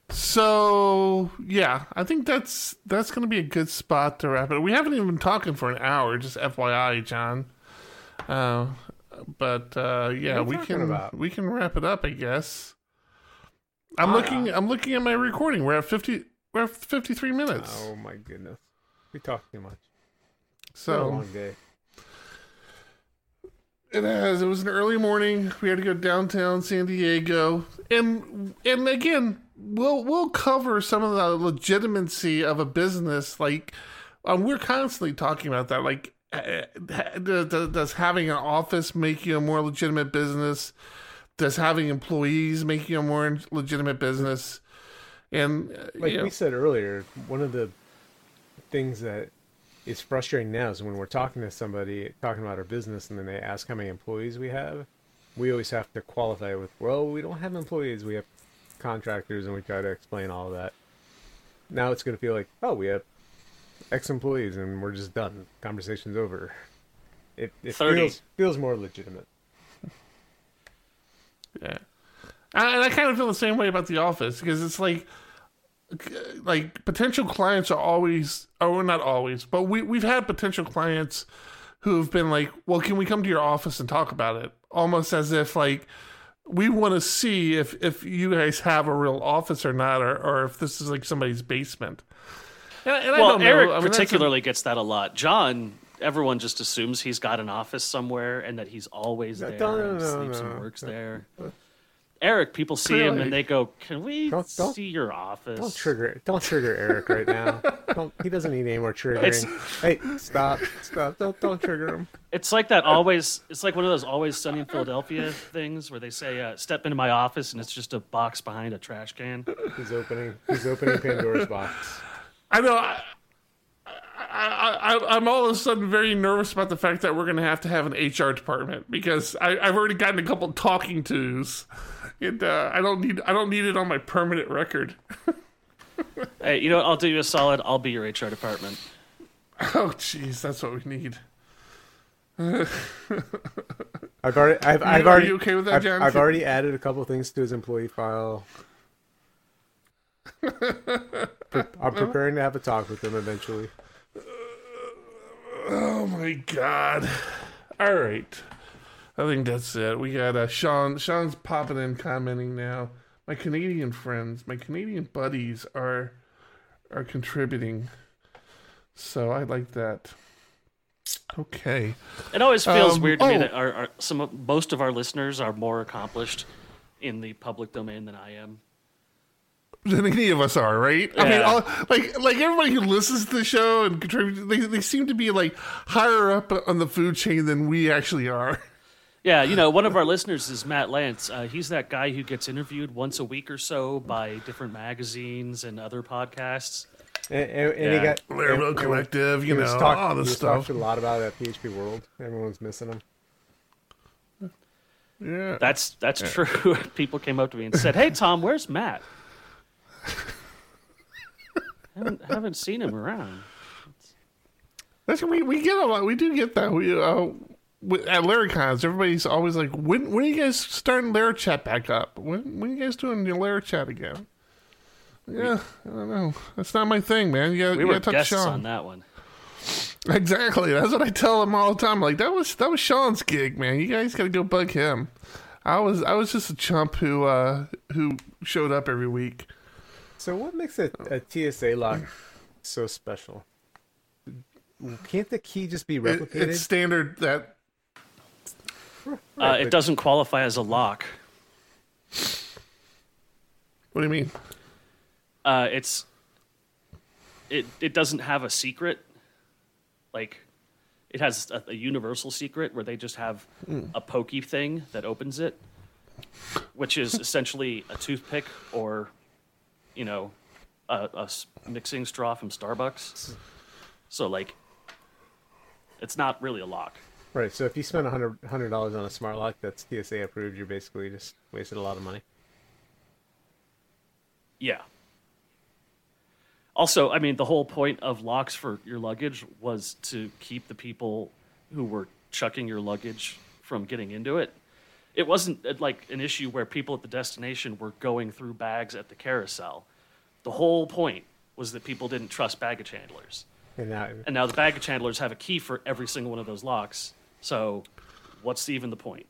so yeah, I think that's that's gonna be a good spot to wrap it. We haven't even been talking for an hour, just FYI, John. Uh, but uh, yeah, What are you we can about? we can wrap it up, I guess. I'm looking I'm looking at my recording. We're at fifty we're at fifty three minutes. Oh my goodness. We talked too much. So long day. It has. It was an early morning. We had to go downtown San Diego, and and again, we'll we'll cover some of the legitimacy of a business. Like, um, we're constantly talking about that. Like, uh, does, does having an office make you a more legitimate business? Does having employees make you a more legitimate business? And uh, Like you know, we said earlier, one of the things that is frustrating now is when we're talking to somebody, talking about our business, and then they ask how many employees we have. We always have to qualify with, well, we don't have employees, we have contractors, and we try to explain all of that. Now it's going to feel like, oh, we have X employees, and we're just done. Conversation's over. It, it 30. feels feels more legitimate. Yeah. And I kind of feel the same way about The Office because it's like, like potential clients are always, oh, or not always, but we we've had potential clients who have been like, "Well, can we come to your office and talk about it?" Almost as if like we want to see if if you guys have a real office or not, or or if this is like somebody's basement. And, and I Well, don't know. Eric I mean, that's a- particularly gets that a lot. John, everyone just assumes he's got an office somewhere and that he's always No, there no, and no, sleeps no. and works there. Eric, people see him and they go, "Can we Don't- don't- see your office?" Don't trigger don't trigger Eric right now. Don't he doesn't need any more triggering. It's- Hey, stop, stop, don't don't trigger him. It's like that always. It's like one of those always sunny in Philadelphia things where they say, uh, "Step into my office," and it's just a box behind a trash can. He's opening he's opening Pandora's box. I know. I, I, I, I'm all of a sudden very nervous about the fact that we're going to have to have an HR department because I, I've already gotten a couple talking tos, and uh, I don't need I don't need it on my permanent record. Hey, you know what? I'll do you a solid. I'll be your HR department. Oh, jeez, that's what we need. I've already I've, I've are already you okay with that, I've, John? I've already added a couple things to his employee file. I'm preparing to have a talk with him eventually. Oh my god! All right, I think that's it. We got uh, Sean. Sean's popping in, commenting now. My Canadian friends, my Canadian buddies are are contributing, so I like that. Okay. It always feels Um, weird to me oh. that our, our some of, most of our listeners are more accomplished in the public domain than I am. than any of us are, right? I mean, all, like like everybody who listens to the show and contributes, they they seem to be like higher up on the food chain than we actually are. Yeah, you know, one of our listeners is Matt Lantz. Uh, he's that guy who gets interviewed once a week or so by different magazines and other podcasts. And, and, and Yeah. he got Laravel and- and Collective, he you was know, talk- all he this stuff. talked a lot about that PHP World. Everyone's missing him. Yeah. That's that's true. People came up to me and said, "Hey, Tom, where's Matt? haven't haven't seen him around." That's we we get a lot. We do get that. We uh, with- at Laracons, everybody's always like, "When when are you guys starting Larachat back up? When when are you guys doing your Larachat again?" Yeah, I don't know. That's not my thing, man. You gotta, We you were gotta talk guests Sean. on that one. Exactly. That's what I tell him all the time. Like that was that was Sean's gig, man. You guys gotta go bug him. I was I was just a chump who uh who showed up every week. So what makes a, a TSA lock so special? Can't the key just be It, replicated? it's standard that Uh, it doesn't qualify as a lock. what do you mean? Uh, it's it it doesn't have a secret. Like it has a, a universal secret where they just have a pokey thing that opens it, which is essentially a toothpick or, you know, a mixing straw from Starbucks. So like, it's not really a lock. Right. So if you spend a hundred hundred dollars on a smart lock that's TSA approved, you're basically just wasted a lot of money. Yeah. Also, I mean, the whole point of locks for your luggage was to keep the people who were chucking your luggage from getting into it. It wasn't uh, like an issue where people at the destination were going through bags at the carousel. The whole point was that people didn't trust baggage handlers. And now, And now the baggage handlers have a key for every single one of those locks. So, what's even the point?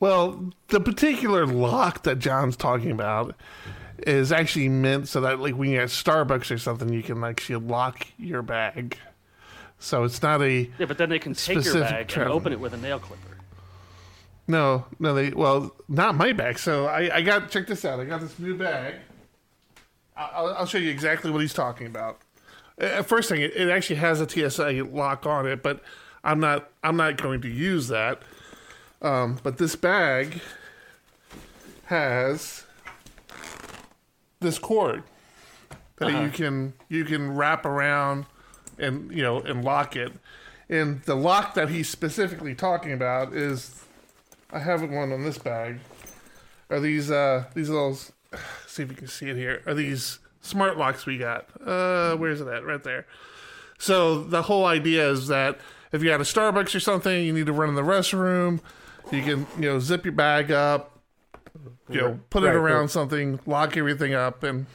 Well, the particular lock that John's talking about is actually meant so that, like, when you're at Starbucks or something, you can actually lock your bag. So it's not a Yeah, but then they can take your bag travel. and open it with a nail clipper. no, no. They well, not my bag. So I, I got check this out. I got this new bag. I- I'll, I'll show you exactly what he's talking about. Uh, first thing, it, it actually has a TSA lock on it, but I'm not I'm not going to use that. Um, but this bag has this cord that you can you can wrap around and you know and lock it. And the lock that he's specifically talking about is I have one on this bag. Are these uh these little see if you can see it here. Are these smart locks we got? Uh where's it at? Right there. So the whole idea is that if you're at a Starbucks or something, you need to run in the restroom, you can, you know, zip your bag up, you know, put it around but- something, lock everything up, and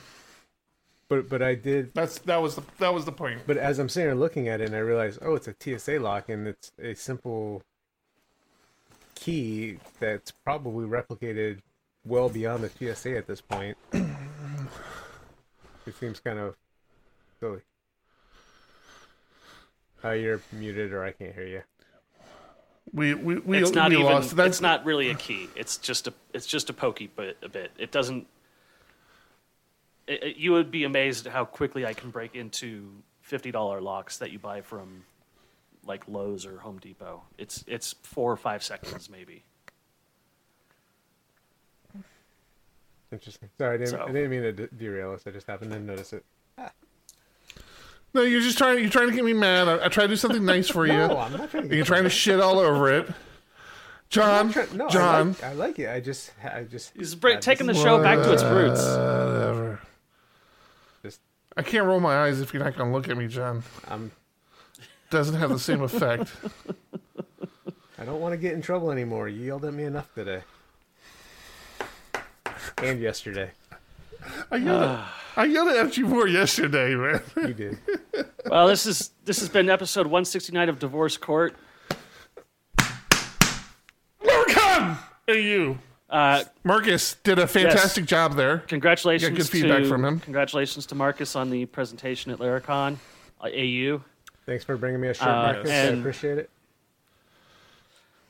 but but I did. that's that was the that was the point. But as I'm sitting here looking at it, and I realize, oh, it's a TSA lock, and it's a simple key that's probably replicated well beyond the TSA at this point. it seems kind of silly. Oh, you're muted, or I can't hear you. We we we, it's not we even. lost. That's it's not really a key. It's just a. It's just a pokey bit. A bit. It doesn't. It, it- you would be amazed how quickly I can break into fifty dollar locks that you buy from, like Lowe's or Home Depot. It's it's four or five seconds maybe. Interesting. Sorry, I didn't, So- I didn't mean to derail us. I just happened to notice it. Ah. No, you're just trying. You're trying to get me mad. I, I try to do something nice for you. No, I'm not trying to. and you're trying to shit all over it. John, Try- no, I John, like, I like it. I just, I just. He's br- I taking the show back to its roots. whatever. Just, I can't roll my eyes if you're not going to look at me, John. I'm. Doesn't have the same effect. I don't want to get in trouble anymore. You yelled at me enough today. And yesterday. I yelled, at, I yelled at you more yesterday, man. You did. Well, this is this has been episode one sixty nine of Divorce Court. Welcome, you. Uh, Marcus did a fantastic job there. congratulations Got good feedback to, from him. Congratulations to Marcus on the presentation at Laracon, uh, AU. Thanks for bringing me a shirt, Uh, Marcus. I appreciate it.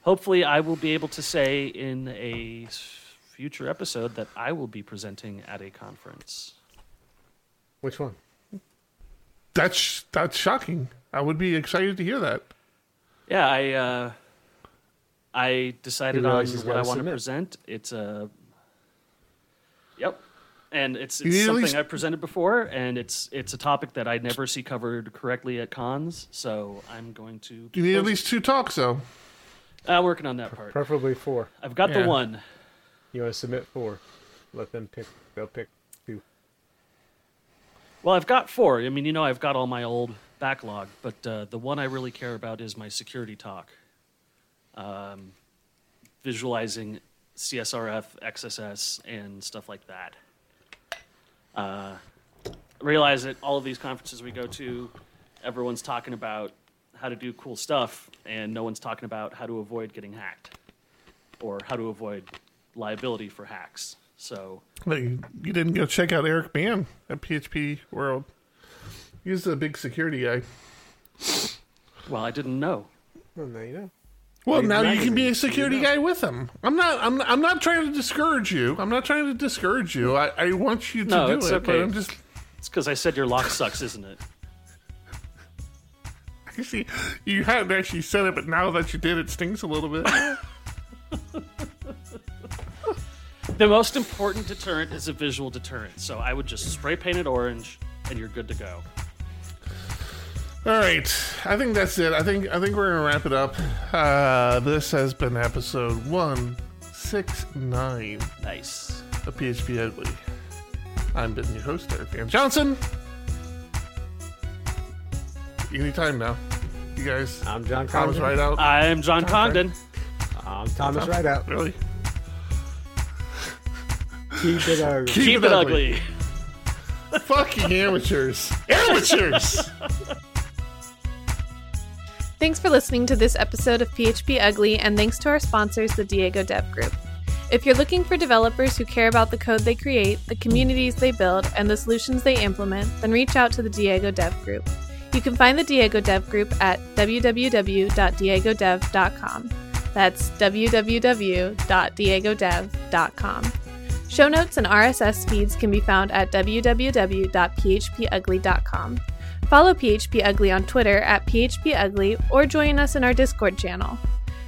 Hopefully, I will be able to say in a s- future episode that I will be presenting at a conference. Which one? That's that's shocking. I would be excited to hear that. Yeah, I uh, I decided on realized he's what I gotta want to present. It's a yep, and it's, it's something least- I've presented before, and it's it's a topic that I never see covered correctly at cons. So I'm going to. You need at propose least two talks, though. it. Uh, working on that part. Preferably four. I've got Yeah. the one. You want to submit four. Let them pick. They'll pick two. Well, I've got four. I mean, you know, I've got all my old backlog, but uh, the one I really care about is my security talk. Um, visualizing CSRF, XSS, and stuff like that. Uh, realize that all of these conferences we go to, everyone's talking about how to do cool stuff, and no one's talking about how to avoid getting hacked or how to avoid liability for hacks. So, Like, you didn't go check out Eric Mann at PHP World. He's a big security guy. well, I didn't know. Well, now you know. Well, now you can be a magazines, so you security guy with him. I'm not. I'm. Not, I'm not trying to discourage you. I'm not trying to discourage you. I, I want you to No, do it's it, but okay. I'm just. It's because I said your lock sucks, isn't it? Actually, you hadn't actually said it, but now that you did, it stings a little bit. The most important deterrent is a visual deterrent, so I would just spray paint it orange, and you're good to go. All right, I think that's it. I think I think we're gonna wrap it up. Uh, this has been episode one six nine Nice. A PHP Ugly. I'm been your host, Eric Van Johnson. Anytime now, you guys. I'm John Thomas Congdon. right out. I'm John Congdon. I'm Thomas Rideout. Really? Keep it ugly. Keep, Keep it ugly. Fucking amateurs. Amateurs. Thanks for listening to this episode of PHP Ugly, and thanks to our sponsors, the Diego Dev Group. If you're looking for developers who care about the code they create, the communities they build, and the solutions they implement, then reach out to the Diego Dev Group. You can find the Diego Dev Group at www.diegodev.com. That's www.diegodev.com. Show notes and RSS feeds can be found at www.phpugly.com. Follow PHP Ugly on Twitter at PHP Ugly or join us in our Discord channel.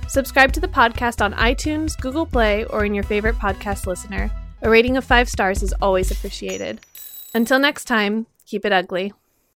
Subscribe to the podcast on iTunes, Google Play, or in your favorite podcast listener. A rating of five stars is always appreciated. Until next time, keep it ugly.